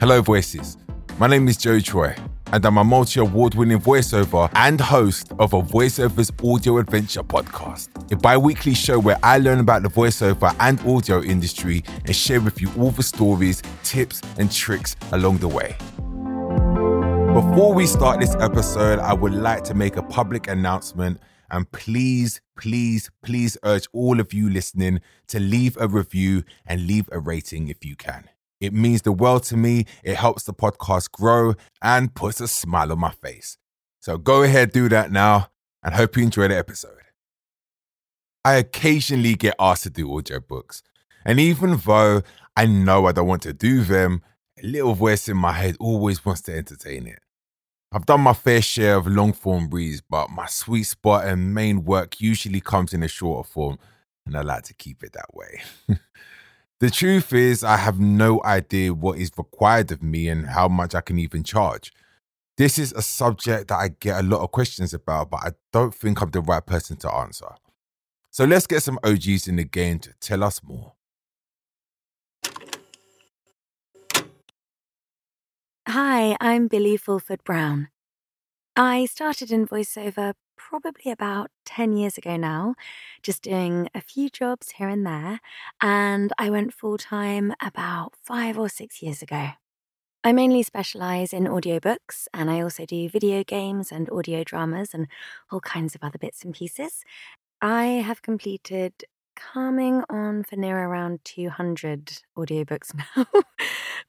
Hello, voices. My name is Jo Troy, and I'm a multi award winning voiceover and host of a voiceovers audio adventure podcast, a bi weekly show where I learn about the voiceover and audio industry and share with you all the stories, tips, and tricks along the way. Before we start this episode, I would like to make a public announcement and please, please, please urge all of you listening to leave a review and leave a rating if you can. It means the world to me. It helps the podcast grow and puts a smile on my face. So go ahead, do that now, and hope you enjoy the episode. I occasionally get asked to do audiobooks, and even though I know I don't want to do them, a little voice in my head always wants to entertain it. I've done my fair share of long form reads, but my sweet spot and main work usually comes in a shorter form, and I like to keep it that way. The truth is, I have no idea what is required of me and how much I can even charge. This is a subject that I get a lot of questions about, but I don't think I'm the right person to answer. So let's get some OGs in the game to tell us more. Hi, I'm Billie Fulford Brown. I started in voiceover probably about 10 years ago now, just doing a few jobs here and there. And I went full time about five or six years ago. I mainly specialize in audiobooks and I also do video games and audio dramas and all kinds of other bits and pieces. I have completed coming on for near around 200 audiobooks now,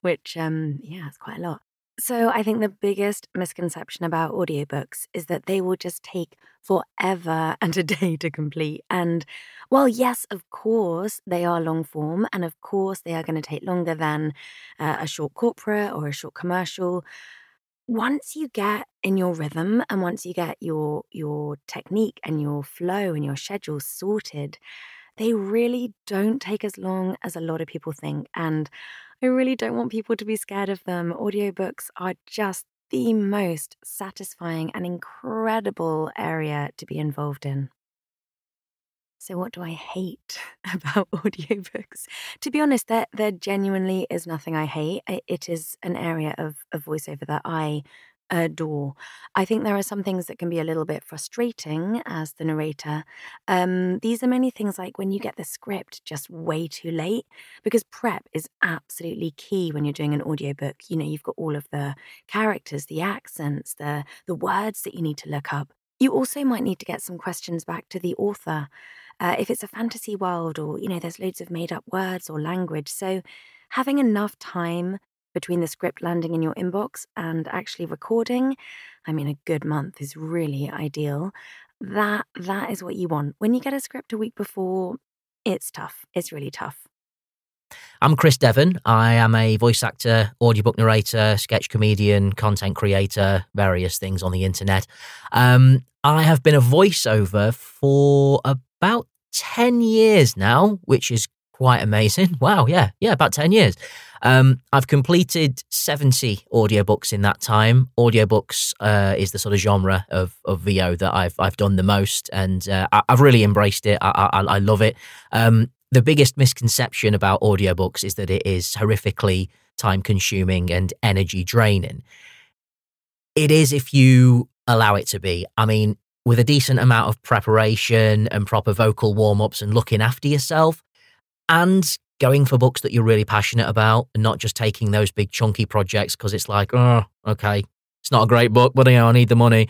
which, um, yeah, it's quite a lot. So I think the biggest misconception about audiobooks is that they will just take forever and a day to complete. And while, yes, of course, they are long form, and of course, they are going to take longer than uh, a short corporate or a short commercial. Once you get in your rhythm and once you get your your technique and your flow and your schedule sorted, they really don't take as long as a lot of people think. And I really don't want people to be scared of them. Audiobooks are just the most satisfying and incredible area to be involved in. So, what do I hate about audiobooks? To be honest, there, there genuinely is nothing I hate. It is an area of, of voiceover that I adore. I think there are some things that can be a little bit frustrating as the narrator. Um, these are many things like when you get the script just way too late, because prep is absolutely key when you're doing an audiobook. You know, you've got all of the characters, the accents, the the words that you need to look up. You also might need to get some questions back to the author. Uh, if it's a fantasy world or, you know, there's loads of made up words or language. So having enough time between the script landing in your inbox and actually recording, I mean, a good month is really ideal. That that is what you want. When you get a script a week before, it's tough. It's really tough. I'm Chris Devon. I am a voice actor, audiobook narrator, sketch comedian, content creator, various things on the internet. Um, I have been a voiceover for about 10 years now, which is quite amazing. Wow, yeah, yeah, about 10 years. Um, I've completed 70 audiobooks in that time. Audiobooks uh, is the sort of genre of, of VO that I've I've done the most, and uh, I, have really embraced it. I, I, I love it. Um, the biggest misconception about audiobooks is that it is horrifically time consuming and energy draining. It is if you allow it to be. I mean, with a decent amount of preparation and proper vocal warm ups and looking after yourself, and going for books that you're really passionate about and not just taking those big chunky projects because it's like, oh, okay, it's not a great book, but you know, I need the money.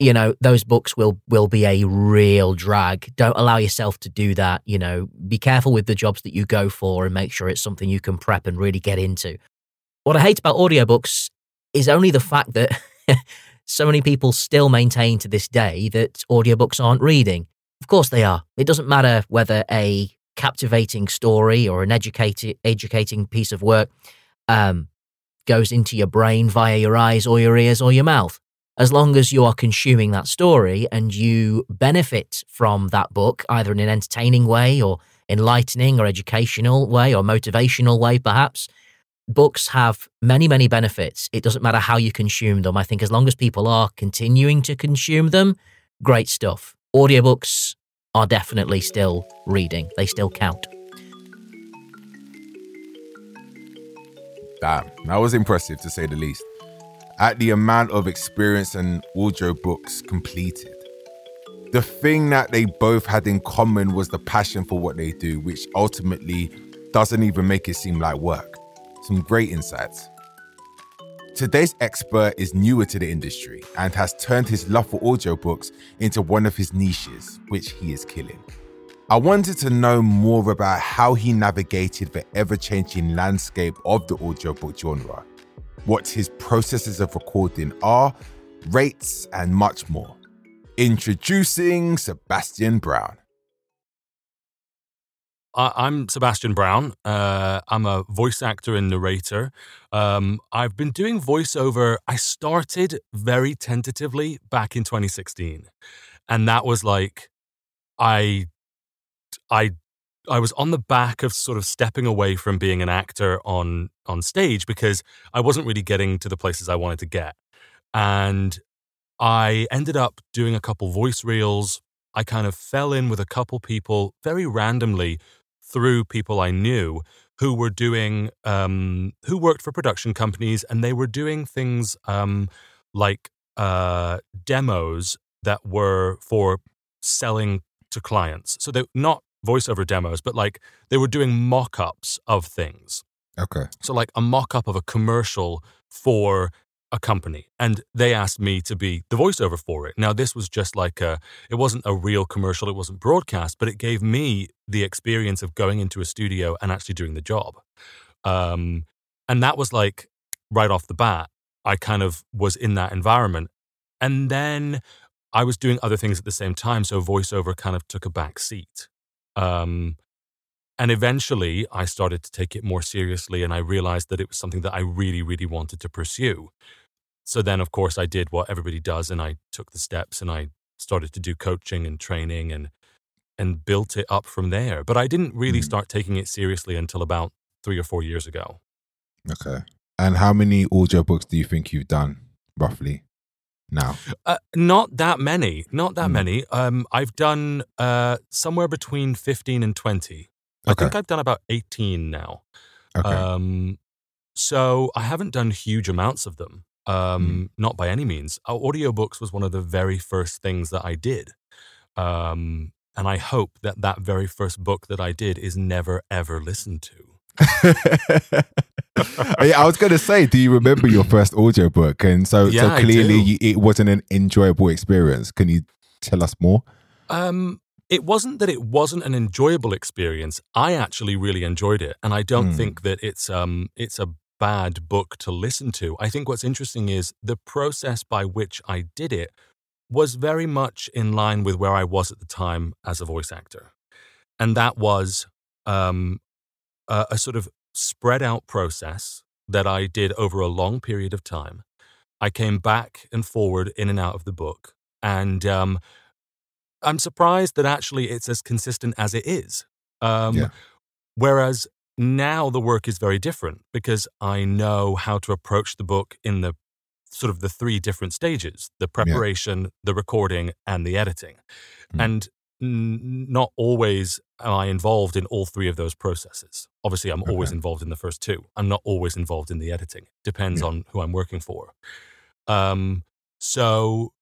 You know, those books will will be a real drag. Don't allow yourself to do that. You know, be careful with the jobs that you go for and make sure it's something you can prep and really get into. What I hate about audiobooks is only the fact that so many people still maintain to this day that audiobooks aren't reading. Of course they are. It doesn't matter whether a captivating story or an educated, educating piece of work um, goes into your brain via your eyes or your ears or your mouth. As long as you are consuming that story and you benefit from that book, either in an entertaining way or enlightening or educational way or motivational way, perhaps, books have many, many benefits. It doesn't matter how you consume them. I think as long as people are continuing to consume them, great stuff. Audiobooks are definitely still reading, they still count. Damn, that was impressive to say the least. At the amount of experience and audio books completed. The thing that they both had in common was the passion for what they do, which ultimately doesn't even make it seem like work. Some great insights. Today's expert is newer to the industry and has turned his love for audiobooks into one of his niches, which he is killing. I wanted to know more about how he navigated the ever changing landscape of the audiobook genre, what his processes of recording are, rates, and much more. Introducing Sebastian Brown. I'm Sebastian Brown. Uh, I'm a voice actor and narrator. Um, I've been doing voiceover. I started very tentatively back in 2016. And that was like, I I I was on the back of sort of stepping away from being an actor on on stage because I wasn't really getting to the places I wanted to get. And I ended up doing a couple voice reels. I kind of fell in with a couple people very randomly through people I knew who were doing um, who worked for production companies and they were doing things um, like uh, demos that were for selling to clients. So they're not voiceover demos, but like they were doing mock ups of things. Okay. So, like a mock up of a commercial for a company. And they asked me to be the voiceover for it. Now, this was just like a, it wasn't a real commercial, it wasn't broadcast, but it gave me the experience of going into a studio and actually doing the job. Um, and that was like right off the bat, I kind of was in that environment. And then I was doing other things at the same time. So voiceover kind of took a back seat. Um, and eventually I started to take it more seriously and I realized that it was something that I really, really wanted to pursue. So then, of course, I did what everybody does and I took the steps and I started to do coaching and training and and built it up from there. But I didn't really mm. start taking it seriously until about three or four years ago. Okay. And how many audiobooks do you think you've done roughly? now? Uh, not that many. Not that mm. many. Um, I've done uh, somewhere between 15 and 20. I think I've done about 18 now. Okay. Um, so I haven't done huge amounts of them. Um, mm. Not by any means. Uh, audiobooks was one of the very first things that I did. Um, and I hope that that very first book that I did is never, ever listened to. I was going to say, do you remember your first audiobook? And so, yeah, so clearly it wasn't an enjoyable experience. Can you tell us more? Um, it wasn't that it wasn't an enjoyable experience. I actually really enjoyed it, and I don't mm. think that it's um it's a bad book to listen to. I think what's interesting is the process by which I did it was very much in line with where I was at the time as a voice actor, and that was um a, a sort of spread out process that I did over a long period of time. I came back and forward in and out of the book. And um, I'm surprised that actually it's as consistent as it is. Um, yeah. Whereas now the work is very different because I know how to approach the book in the sort of the three different stages the preparation, yeah. the recording, and the editing. Mm. And n- not always am I involved in all three of those processes. Obviously, I'm okay. always involved in the first two. I'm not always involved in the editing. Depends yeah. on who I'm working for. Um, so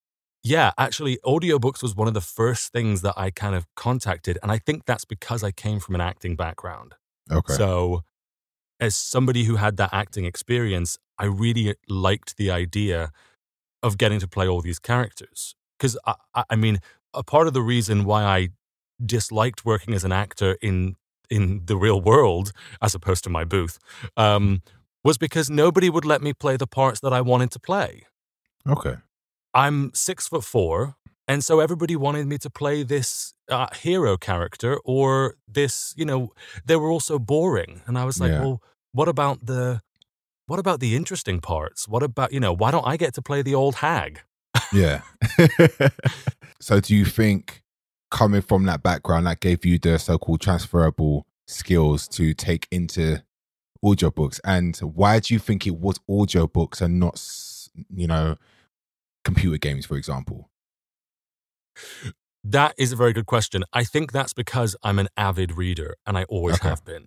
yeah, actually, audiobooks was one of the first things that I kind of contacted. And I think that's because I came from an acting background. Okay. So, as somebody who had that acting experience, I really liked the idea of getting to play all these characters. Because, I, I mean, a part of the reason why I disliked working as an actor in in the real world as opposed to my booth um, was because nobody would let me play the parts that I wanted to play. Okay. I'm six foot four, and so everybody wanted me to play this uh, hero character or this. You know, they were also boring, and I was like, yeah. well, what about the what about the interesting parts? What about you know? Why don't I get to play the old hag? yeah. so do you think coming from that background that gave you the so-called transferable skills to take into audiobooks and why do you think it was audiobooks and not you know computer games for example that is a very good question i think that's because i'm an avid reader and i always okay. have been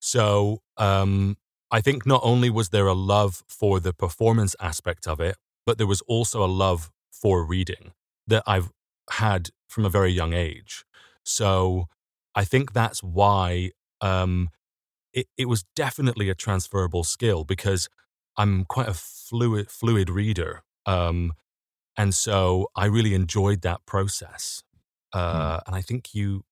so um I think not only was there a love for the performance aspect of it, but there was also a love for reading that I've had from a very young age. So I think that's why um, it, it was definitely a transferable skill because I'm quite a fluid fluid reader. Um, and so I really enjoyed that process. Hmm. Uh, mm. And I think you,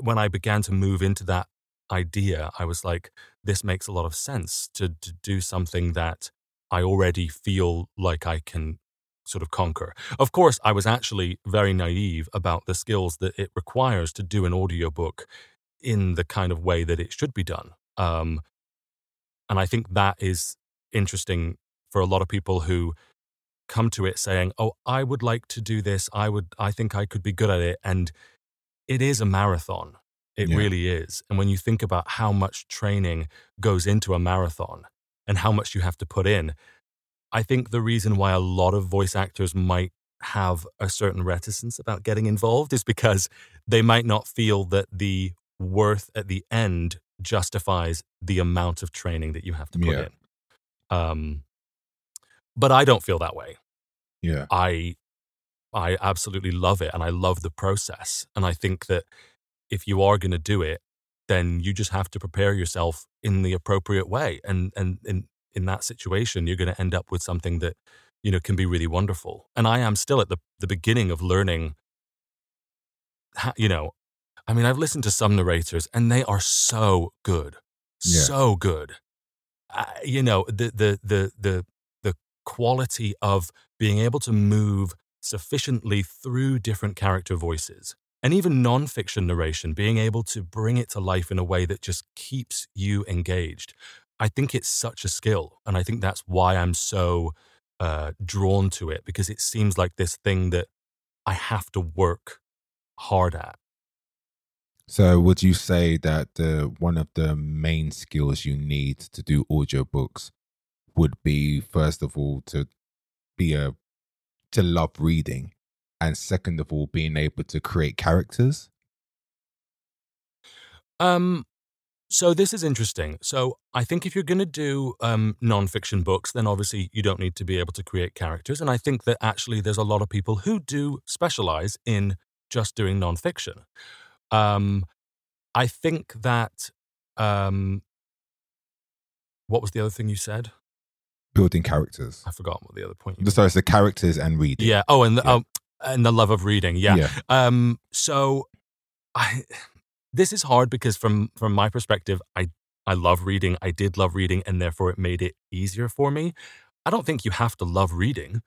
when I began to move into that idea, I was like, this makes a lot of sense to, to do something that I already feel like I can sort of conquer. Of course, I was actually very naive about the skills that it requires to do an audiobook in the kind of way that it should be done. Um, and I think that is interesting for a lot of people who come to it saying, "Oh, I would like to do this. I would I think I could be good at it." And it is a marathon. It yeah. really is. And when you think about how much training goes into a marathon and how much you have to put in, I think the reason why a lot of voice actors might have a certain reticence about getting involved is because they might not feel that the worth at the end justifies the amount of training that you have to put yeah. in. Um, but I don't feel that way. Yeah. I I absolutely love it and I love the process. And I think that if you are going to do it, then you just have to prepare yourself in the appropriate way. And and in in that situation, you're going to end up with something that you know can be really wonderful. And I am still at the the beginning of learning. How, you know, I mean, I've listened to some narrators and they are so good, yeah. so good. Uh, you know, the the the the quality of being able to move sufficiently through different character voices and even nonfiction narration, being able to bring it to life in a way that just keeps you engaged. I think it's such a skill. And I think that's why I'm so uh, drawn to it because it seems like this thing that I have to work hard at. So, would you say that the one of the main skills you need to do audiobooks would be first of all to be a to love reading, and second of all, being able to create characters? Um, so this is interesting. So I think if you're going to do um non-fiction books, then obviously you don't need to be able to create characters. And I think that actually there's a lot of people who do specialize in just doing nonfiction. Um, I think that. Um, what was the other thing you said? Building characters. I forgot what the other point. You Sorry, it's the characters and reading. Yeah. Oh, and the, yeah. oh, and the love of reading. Yeah. yeah. Um. So, I. This is hard because from from my perspective, I I love reading. I did love reading, and therefore it made it easier for me. I don't think you have to love reading,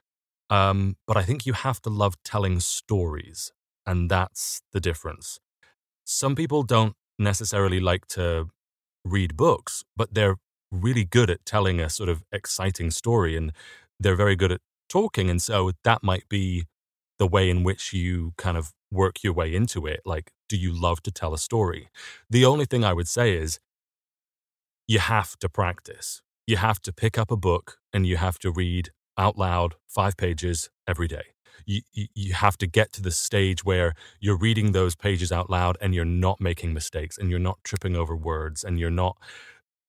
um, but I think you have to love telling stories, and that's the difference some people don't necessarily like to read books, but they're really good at telling a sort of exciting story and they're very good at talking. And so that might be the way in which you kind of work your way into it. Like, do you love to tell a story? The only thing I would say is you have to practice. You have to pick up a book and you have to read out loud five pages every day you, you have to get to the stage where you're reading those pages out loud and you're not making mistakes and you're not tripping over words and you're not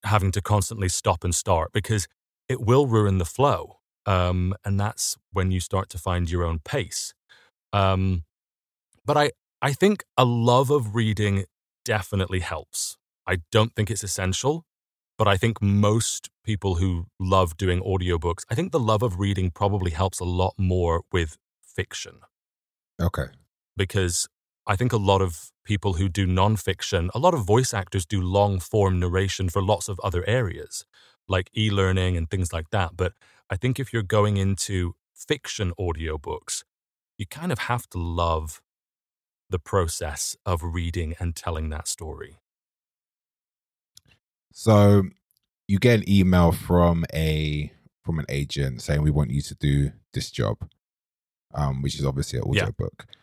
having to constantly stop and start because it will ruin the flow. Um, and that's when you start to find your own pace. Um, but I, I think a love of reading definitely helps. I don't think it's essential, but I think most people who love doing audiobooks, I think the love of reading probably helps a lot more with fiction. Okay. Because I think a lot of people who do nonfiction, a lot of voice actors do long form narration for lots of other areas, like e learning and things like that. But I think if you're going into fiction audiobooks, you kind of have to love the process of reading and telling that story. So you get an email from a from an agent saying we want you to do this job um, which is obviously an audiobook. Yeah.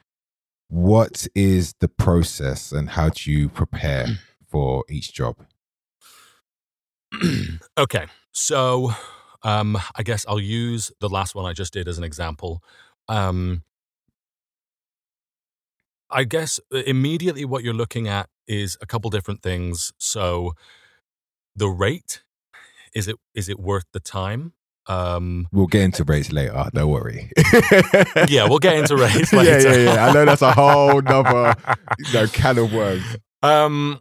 What is the process and how do you prepare for each job? okay. So um, I guess I'll use the last one I just did as an example. Um, I guess uh, immediately what you're looking at is a couple different things. So the rate is it is it worth the time? Um, we'll get into rates later. Don't worry. yeah, we'll get into rates later. yeah, yeah, yeah. I know that's a whole nother you know, can of worms. Um,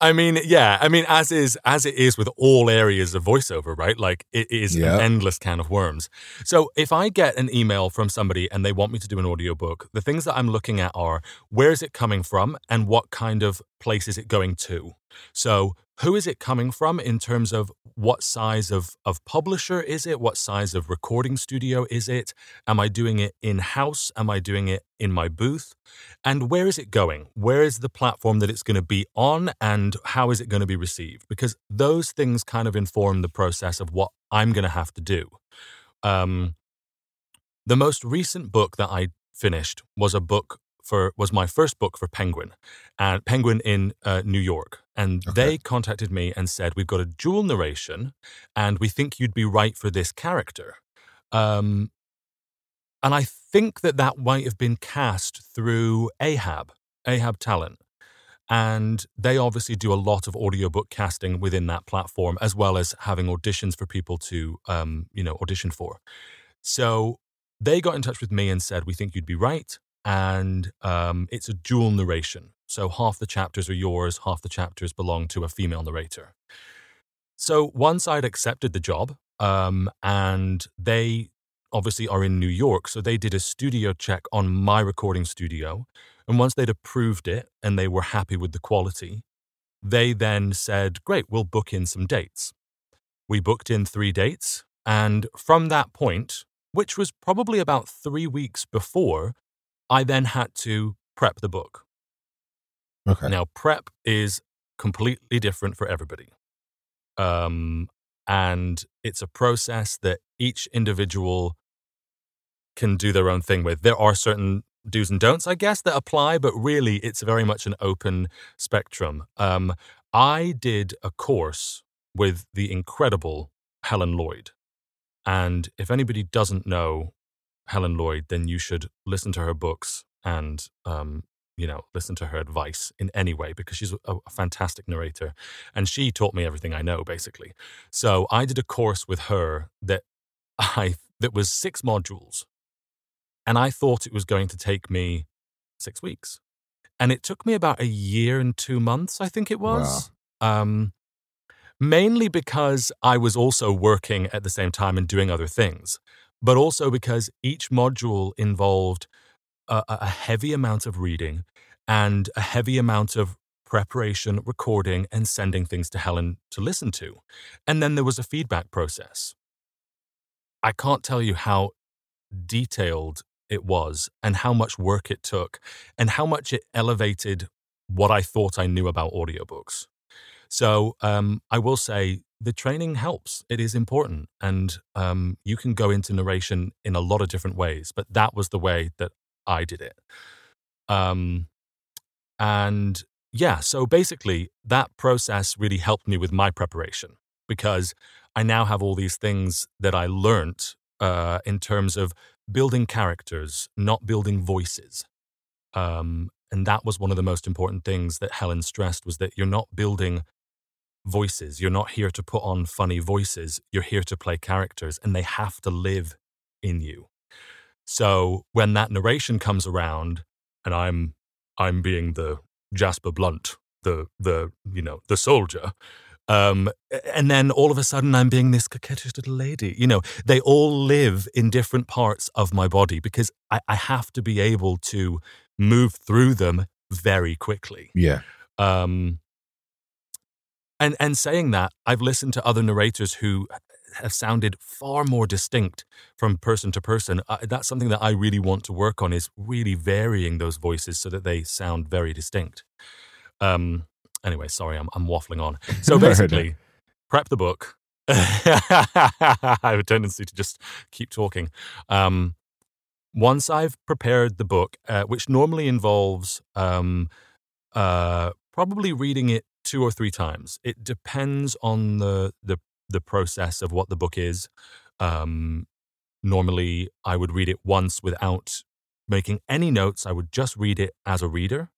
I mean, yeah. I mean, as is as it is with all areas of voiceover, right? Like it is Yeah. an endless can of worms. So if I get an email from somebody and they want me to do an audiobook, the things that I'm looking at are where is it coming from and what kind of place is it going to? So who is it coming from in terms of what size of, of publisher is it? What size of recording studio is it? Am I doing it in house? Am I doing it in my booth? And where is it going? Where is the platform that it's going to be on and how is it going to be received? Because those things kind of inform the process of what I'm going to have to do. Um, the most recent book that I finished was a book for was my first book for Penguin, and Penguin in uh, New York, and Okay. they contacted me and said we've got a dual narration, and we think you'd be right for this character. Um, and I think that that might have been cast through Ahab, Ahab Talent. And they obviously do a lot of audiobook casting within that platform, as well as having auditions for people to, um, you know, audition for. So they got in touch with me and said, "We think you'd be right." And um, it's a dual narration, so half the chapters are yours, half the chapters belong to a female narrator. So once I'd accepted the job, um, and they obviously are in New York, so they did a studio check on my recording studio. And once they'd approved it and they were happy with the quality, they then said, Great, we'll book in some dates. We booked in three dates. And from that point, which was probably about three weeks before, I then had to prep the book. Okay. Now, prep is completely different for everybody. Um, and it's a process that each individual can do their own thing with. There are certain do's and don'ts, I guess, that apply, but really it's very much an open spectrum. Um, I did a course with the incredible Helen Lloyd. And if anybody doesn't know Helen Lloyd, then you should listen to her books and um, you know, listen to her advice in any way because she's a, a fantastic narrator. And she taught me everything I know, basically. So I did a course with her that I that was six modules. And I thought it was going to take me six weeks. And it took me about a year and two months, I think it was. Um, mainly because I was also working at the same time and doing other things, but also because each module involved a, a heavy amount of reading and a heavy amount of preparation, recording, and sending things to Helen to listen to. And then there was a feedback process. I can't tell you how detailed it was and how much work it took and how much it elevated what I thought I knew about audiobooks. So um, I will say the training helps. It is important. And um, you can go into narration in a lot of different ways, but that was the way that I did it. Um, and yeah, so basically, that process really helped me with my preparation because I now have all these things that I learnt uh, in terms of building characters, not building voices. Um, and that was one of the most important things that Helen stressed was that you're not building voices. You're not here to put on funny voices. You're here to play characters, and they have to live in you. So when that narration comes around, and I'm I'm being the Jasper Blunt, the the you know the soldier, um, and then all of a sudden I'm being this coquettish little lady. You know, they all live in different parts of my body because I, I have to be able to move through them very quickly. Yeah. Um, and and saying that, I've listened to other narrators who have sounded far more distinct from person to person. Uh, that's something that I really want to work on is really varying those voices so that they sound very distinct. Um, anyway, sorry, I'm, I'm waffling on. So basically, prep the book. I have a tendency to just keep talking. Um, once I've prepared the book, uh, which normally involves um, uh, probably reading it two or three times. It depends on the the the process of what the book is. Um, normally, I would read it once without making any notes. I would just read it as a reader,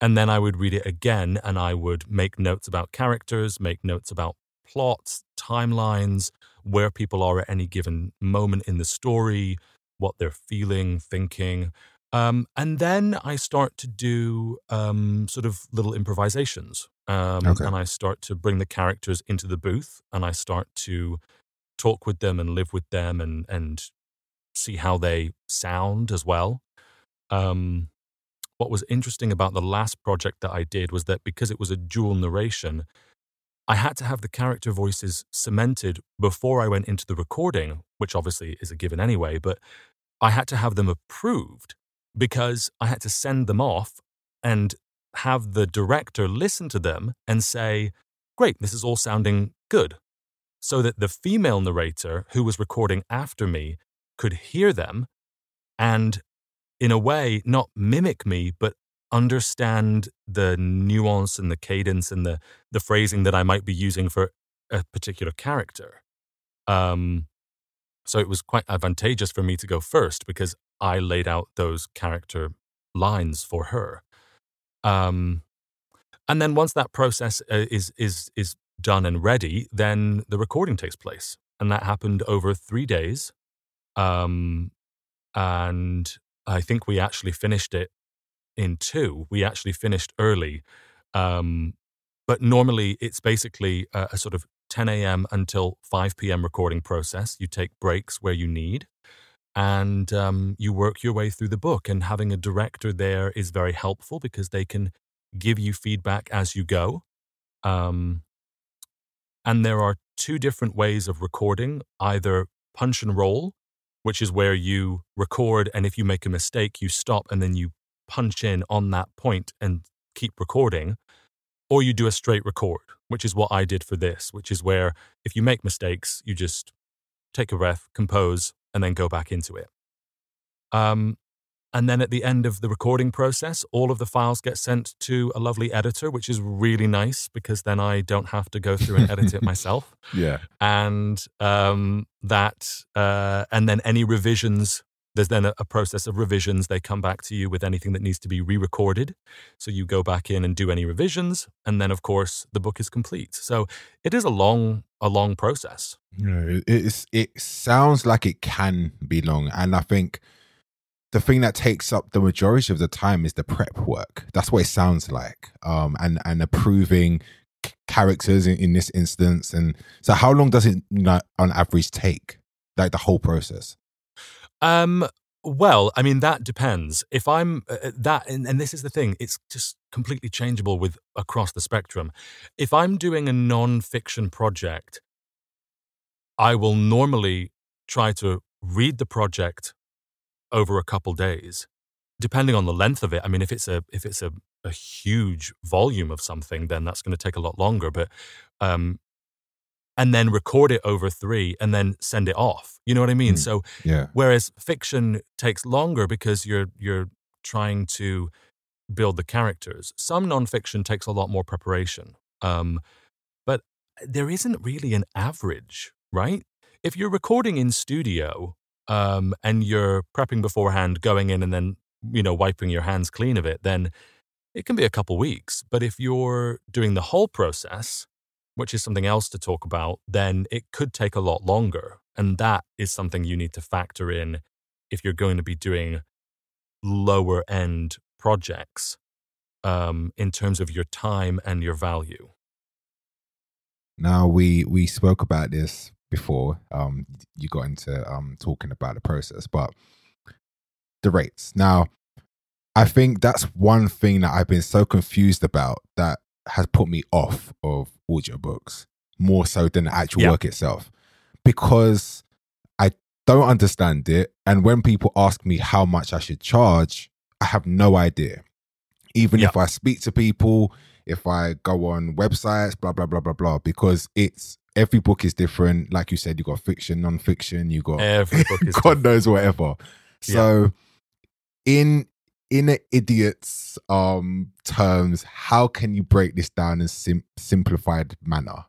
and then I would read it again, and I would make notes about characters, make notes about plots, timelines, where people are at any given moment in the story, what they're feeling, thinking. Um, and then I start to do um, sort of little improvisations. Um, Okay. And I start to bring the characters into the booth and I start to talk with them and live with them and, and see how they sound as well. Um, what was interesting about the last project that I did was that because it was a dual narration, I had to have the character voices cemented before I went into the recording, which obviously is a given anyway, but I had to have them approved because I had to send them off and have the director listen to them and say, Great, this is all sounding good. So that the female narrator who was recording after me could hear them and, in a way, not mimic me, but understand the nuance and the cadence and the, the phrasing that I might be using for a particular character. Um, so it was quite advantageous for me to go first because I laid out those character lines for her. Um, and then once that process uh, is is is done and ready, then the recording takes place, and that happened over three days. Um, and I think we actually finished it in two. We actually finished early, um, but normally it's basically a, a sort of 10 a.m. until 5 p.m. recording process. You take breaks where you need and um, you work your way through the book. And having a director there is very helpful because they can give you feedback as you go. Um, and there are two different ways of recording either punch and roll, which is where you record, and if you make a mistake, you stop and then you punch in on that point and keep recording or you do a straight record, which is what I did for this, which is where if you make mistakes, you just take a breath, compose, and then go back into it. Um, and then at the end of the recording process, all of the files get sent to a lovely editor, which is really nice because then I don't have to go through and edit it myself. Yeah. And um, that, uh, and then any revisions there's then a, a, process of revisions. They come back to you with anything that needs to be re recorded. So you go back in and do any revisions. And then, of course, the book is complete. So it is a long, a long process. Yeah, it's, it sounds like it can be long. And I think the thing that takes up the majority of the time is the prep work. That's what it sounds like. Um, and, and approving characters in, in this instance. And so, how long does it, you know, on average, take? Like the whole process? Um, well, I mean that depends. If I'm uh, that, and, and, this is the thing, it's just completely changeable with across the spectrum. If I'm doing a non-fiction project, I will normally try to read the project over a couple days, depending on the length of it. I mean, if it's a if it's a, a huge volume of something, then that's going to take a lot longer. But um, and then record it over three and then send it off. You know what I mean? Mm, so yeah. whereas fiction takes longer because you're you're trying to build the characters. Some nonfiction takes a lot more preparation. Um, but there isn't really an average, right? If you're recording in studio um, and you're prepping beforehand, going in and then you know wiping your hands clean of it, then it can be a couple weeks. But if you're doing the whole process, which is something else to talk about, then it could take a lot longer. And that is something you need to factor in if you're going to be doing lower end projects um, in terms of your time and your value. Now we we spoke about this before. Um, you got into um talking about the process, but the rates. Now, I think that's one thing that I've been so confused about that has put me off of audiobooks more so than the actual Yeah. work itself because I don't understand it. And when people ask me how much I should charge, I have no idea. Even Yeah. if I speak to people, if I go on websites, blah, blah, blah, blah, blah, because it's every book is different. Like you said, you got fiction, non-fiction, you got Every book is God knows whatever. Yeah. So in in an idiot's um terms, how can you break this down in sim- simplified manner?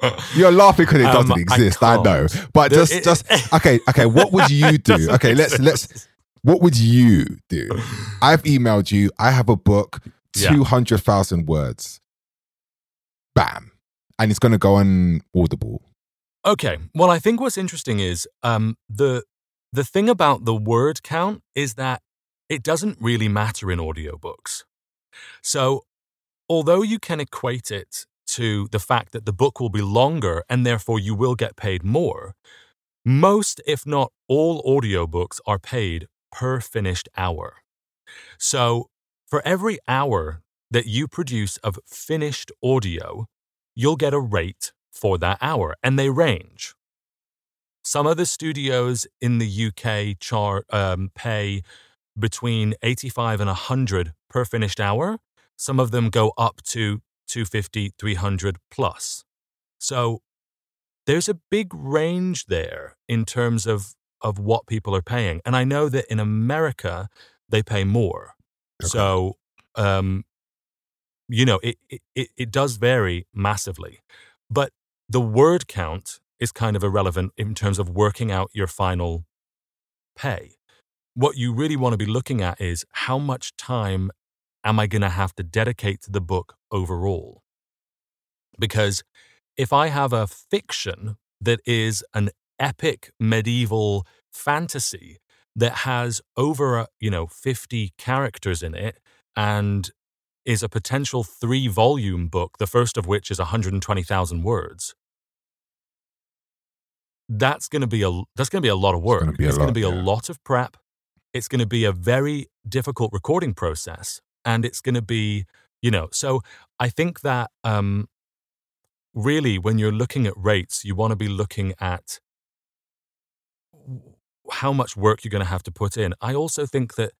You're laughing because it Um, doesn't I exist. I, know, but just it- just okay, okay. What would you do? Okay, let's let's. What would you do? I've emailed you. I have a book, Yeah. two hundred thousand words. Bam. and it's going to go on Audible. Okay. Well, I think what's interesting is um, the the thing about the word count is that it doesn't really matter in audiobooks. So, although you can equate it to the fact that the book will be longer and therefore you will get paid more, most, if not all, audiobooks are paid per finished hour. So, for every hour that you produce of finished audio, you'll get a rate for that hour, and they range. Some of the studios in the UK char- um, pay between 85 and 100 per finished hour. Some of them go up to 250, 300 plus. So there's a big range there in terms of, of what people are paying. And I know that in America, they pay more. Okay. So, um, you know, it, it, it does vary massively. But the word count is kind of irrelevant in terms of working out your final pay. What you really want to be looking at is how much time am I going to have to dedicate to the book overall? Because if I have a fiction that is an epic medieval fantasy that has over, you know, 50 characters in it and is a potential three volume book, the first of which is 120,000 words. That's going to be a that's going to be a lot of work. It's going to be, a, lot, be yeah. a lot of prep. It's going to be a very difficult recording process, and it's going to be, you know. So I think that um, really, when you're looking at rates, you want to be looking at how much work you're going to have to put in. I also think that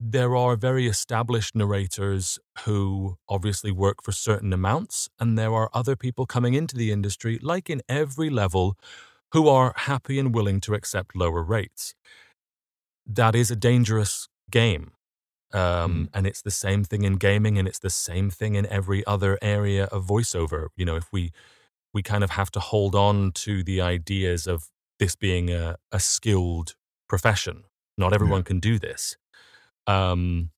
there are very established narrators who obviously work for certain amounts, and there are other people coming into the industry, like in every level, who are happy and willing to accept lower rates. That is a dangerous game. Um, mm. And it's the same thing in gaming, and it's the same thing in every other area of voiceover. You know, if we we kind of have to hold on to the ideas of this being a, a skilled profession. Not everyone yeah. can do this. Um,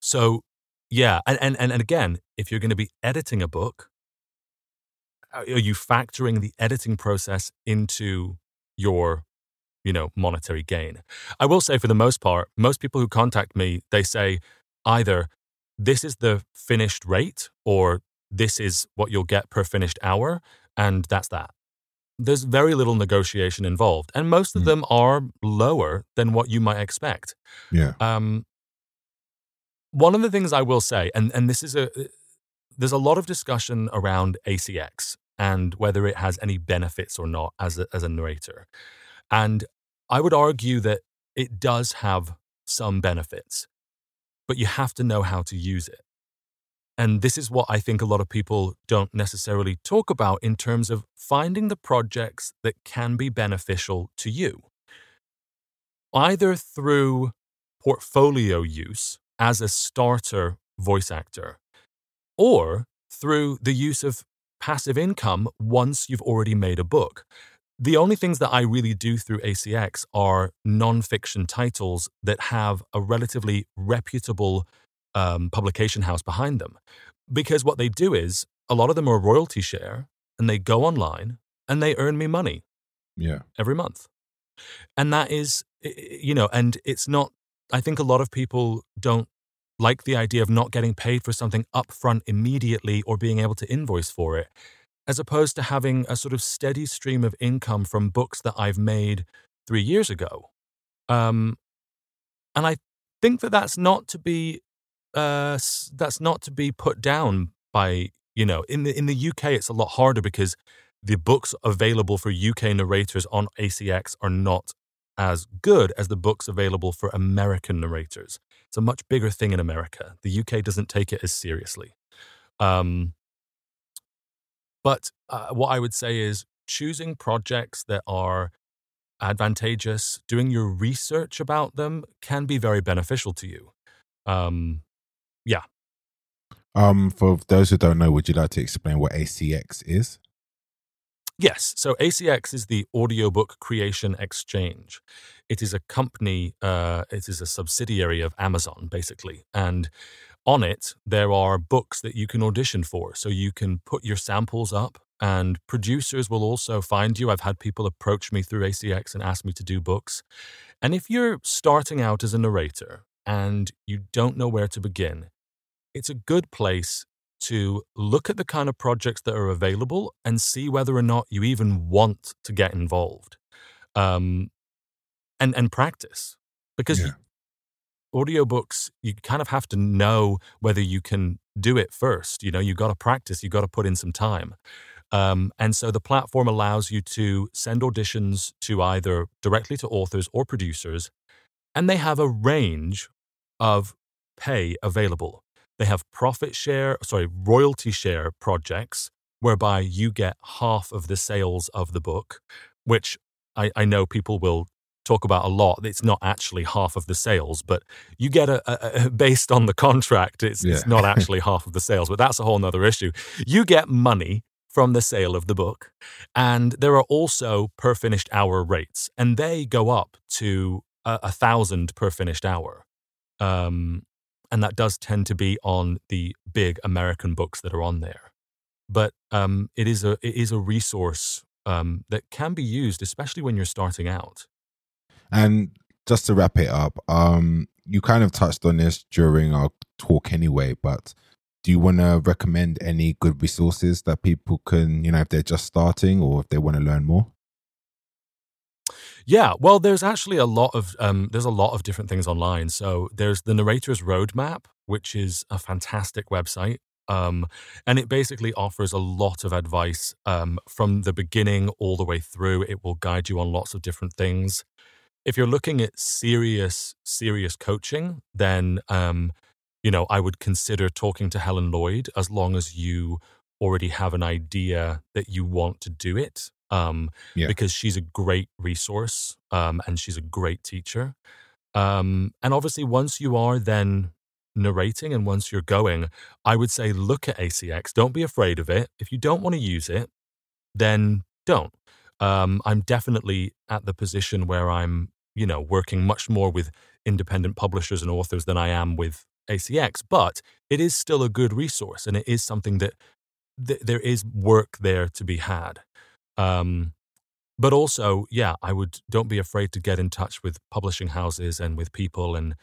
so yeah, and, and and again, if you're going to be editing a book, are you factoring the editing process into your you know monetary gain i will say for the most part most people who contact me they say either this is the finished rate or this is what you'll get per finished hour and that's that there's very little negotiation involved, and most of mm. them are lower than what you might expect. Yeah. Um, one of the things I will say, and and this is a there's a lot of discussion around ACX and whether it has any benefits or not as a, as a narrator, and I would argue that it does have some benefits, but you have to know how to use it. And this is what I think a lot of people don't necessarily talk about in terms of finding the projects that can be beneficial to you. Either through portfolio use as a starter voice actor, or through the use of passive income once you've already made a book. The only things that I really do through ACX are nonfiction titles that have a relatively reputable um, publication house behind them. Because what they do is a lot of them are royalty share and they go online and they earn me money. Yeah. Every month. And that is, you know, and it's not, I think a lot of people don't like the idea of not getting paid for something upfront immediately or being able to invoice for it, as opposed to having a sort of steady stream of income from books that I've made three years ago. Um, and I think that that's not to be uh, that's not to be put down by you know in the in the UK it's a lot harder because the books available for UK narrators on ACX are not as good as the books available for American narrators. It's a much bigger thing in America. The UK doesn't take it as seriously. Um, but uh, what I would say is choosing projects that are advantageous, doing your research about them can be very beneficial to you. Um, yeah. Um, for those who don't know, would you like to explain what ACX is? Yes. So ACX is the Audiobook Creation Exchange. It is a company, uh, it is a subsidiary of Amazon, basically. And on it, there are books that you can audition for. So you can put your samples up, and producers will also find you. I've had people approach me through ACX and ask me to do books. And if you're starting out as a narrator and you don't know where to begin, it's a good place to look at the kind of projects that are available and see whether or not you even want to get involved um, and, and practice. Because Yeah. Audiobooks, you kind of have to know whether you can do it first. You know, you got to practice, you got to put in some time. Um, and so the platform allows you to send auditions to either directly to authors or producers, and they have a range of pay available. They have profit share, sorry, royalty share projects whereby you get half of the sales of the book, which I, I know people will talk about a lot. It's not actually half of the sales, but you get a, a, a based on the contract, it's, it's not actually half of the sales, but that's a whole nother issue. You get money from the sale of the book, and there are also per finished hour rates, and they go up to a, a thousand per finished hour. Um, and that does tend to be on the big American books that are on there. But um, it is a it is a resource um, that can be used, especially when you're starting out. And just to wrap it up, um, you kind of touched on this during our talk anyway, but do you want to recommend any good resources that people can, you know, if they're just starting or if they want to learn more? Yeah, well, there's actually a lot of um, there's a lot of different things online. So there's the Narrator's Roadmap, which is a fantastic website, um, and it basically offers a lot of advice um, from the beginning all the way through. It will guide you on lots of different things. If you're looking at serious serious coaching, then um, you know I would consider talking to Helen Lloyd as long as you already have an idea that you want to do it. Um, Yeah. because she's a great resource um, and she's a great teacher. Um, and obviously, once you are then narrating and once you're going, I would say look at ACX. Don't be afraid of it. If you don't want to use it, then don't. Um, I'm definitely at the position where I'm, you know, working much more with independent publishers and authors than I am with ACX, but it is still a good resource and it is something that th- there is work there to be had. Um, but also, yeah, I would don't be afraid to get in touch with publishing houses and with people and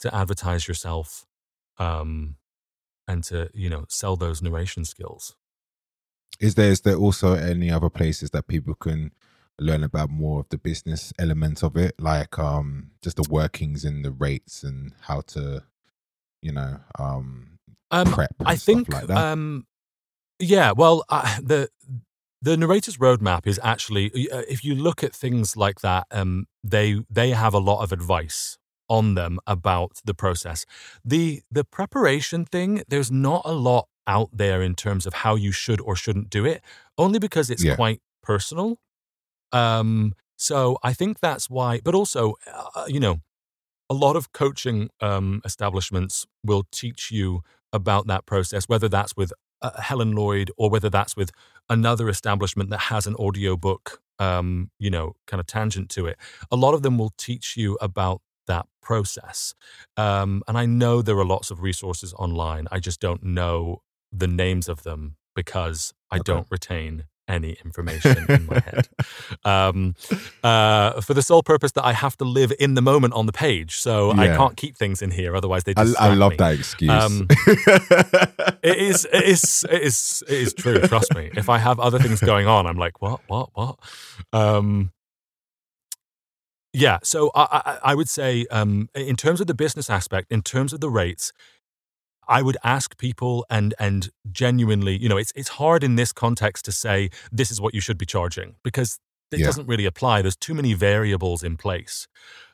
to advertise yourself, um, and to you know sell those narration skills. Is there is there also any other places that people can learn about more of the business element of it, like um just the workings and the rates and how to, you know, um Um, prep I stuff think, like that? um, yeah, well, uh, the the narrator's roadmap is actually uh, if you look at things like that, um, they they have a lot of advice on them about the process. the The preparation thing, there's not a lot out there in terms of how you should or shouldn't do it, only because it's Yeah. quite personal. Um, so I think that's why. But also, uh, you know, a lot of coaching um, establishments will teach you about that process, whether that's with uh, Helen Lloyd or whether that's with another establishment that has an audiobook, um, you know, kind of tangent to it. A lot of them will teach you about that process. Um, and I know there are lots of resources online. I just don't know the names of them because I Okay. don't retain any information in my head. Um, uh, for the sole purpose that I have to live in the moment on the page. So I can't keep things in here, otherwise they I, I love me. that excuse. Um, It is, it is, it is, it is true. Trust me. If I have other things going on, I'm like, what, what, what? Um, yeah. So I, I, I would say, um, in terms of the business aspect, in terms of the rates, I would ask people and and genuinely, you know, it's it's hard in this context to say this is what you should be charging because it Yeah. doesn't really apply. There's too many variables in place.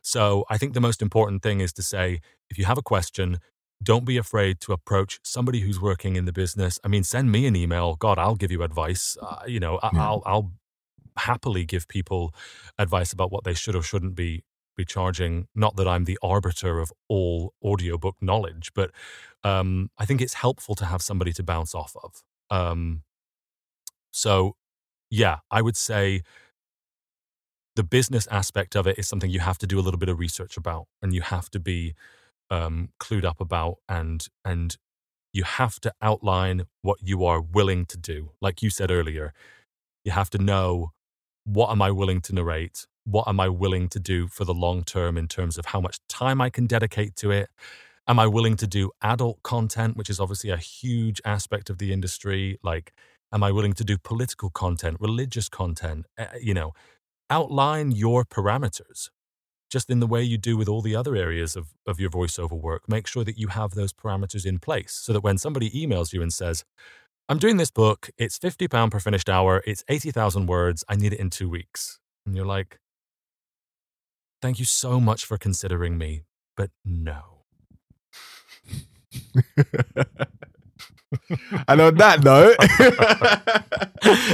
So I think the most important thing is to say if you have a question, don't be afraid to approach somebody who's working in the business. I mean, send me an email. God, I'll give you advice. Uh, you know, I, Yeah. I'll I'll happily give people advice about what they should or shouldn't be be charging. Not that I'm the arbiter of all audiobook knowledge, but um, I think it's helpful to have somebody to bounce off of. Um, so, yeah, I would say the business aspect of it is something you have to do a little bit of research about, and you have to be um, clued up about, and and you have to outline what you are willing to do. Like you said earlier, you have to know what am I willing to narrate? What am I willing to do for the long term in terms of how much time I can dedicate to it? Am I willing to do adult content, which is obviously a huge aspect of the industry? Like, am I willing to do political content, religious content? Uh, you know, outline your parameters just in the way you do with all the other areas of, of your voiceover work. Make sure that you have those parameters in place so that when somebody emails you and says, I'm doing this book, it's £50 per finished hour, it's 80,000 words, I need it in two weeks. And you're like, thank you so much for considering me, but no. and on that note,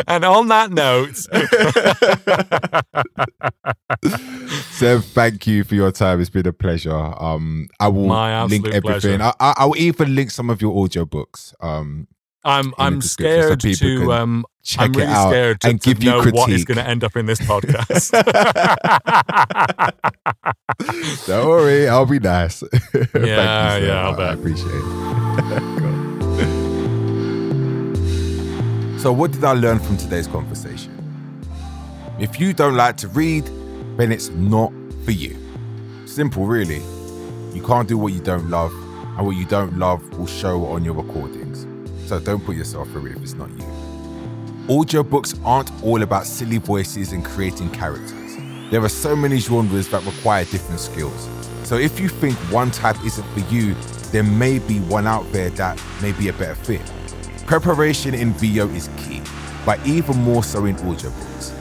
and on that note, Seb, thank you for your time. It's been a pleasure. Um, I will link everything. I, I, will even link some of your audiobooks. Um, I'm I'm scared so to um I'm really scared to, and to give know you what is going to end up in this podcast. Don't worry, I'll be nice. yeah, so yeah, I'll bet. I appreciate it. so, what did I learn from today's conversation? If you don't like to read, then it's not for you. Simple, really. You can't do what you don't love, and what you don't love will show on your recordings. So don't put yourself through it if it's not you. Audiobooks aren't all about silly voices and creating characters. There are so many genres that require different skills. So if you think one type isn't for you, there may be one out there that may be a better fit. Preparation in VO is key, but even more so in audiobooks.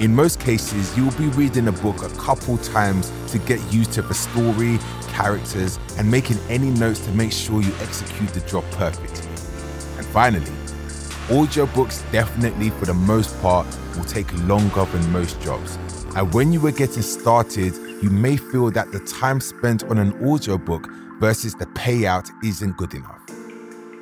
In most cases, you will be reading a book a couple times to get used to the story, characters, and making any notes to make sure you execute the job perfectly. Finally, audiobooks definitely, for the most part, will take longer than most jobs. And when you were getting started, you may feel that the time spent on an audiobook versus the payout isn't good enough.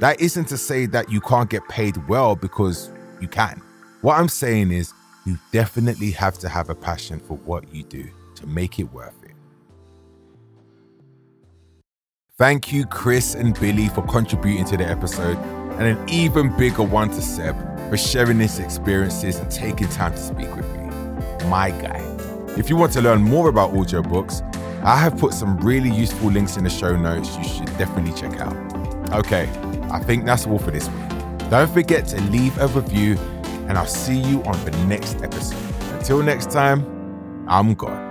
That isn't to say that you can't get paid well because you can. What I'm saying is, you definitely have to have a passion for what you do to make it worth it. Thank you, Chris and Billie, for contributing to the episode and an even bigger one to Seb for sharing his experiences and taking time to speak with me. My guy. If you want to learn more about audiobooks, I have put some really useful links in the show notes you should definitely check out. Okay, I think that's all for this week. Don't forget to leave a review, and I'll see you on the next episode. Until next time, I'm gone.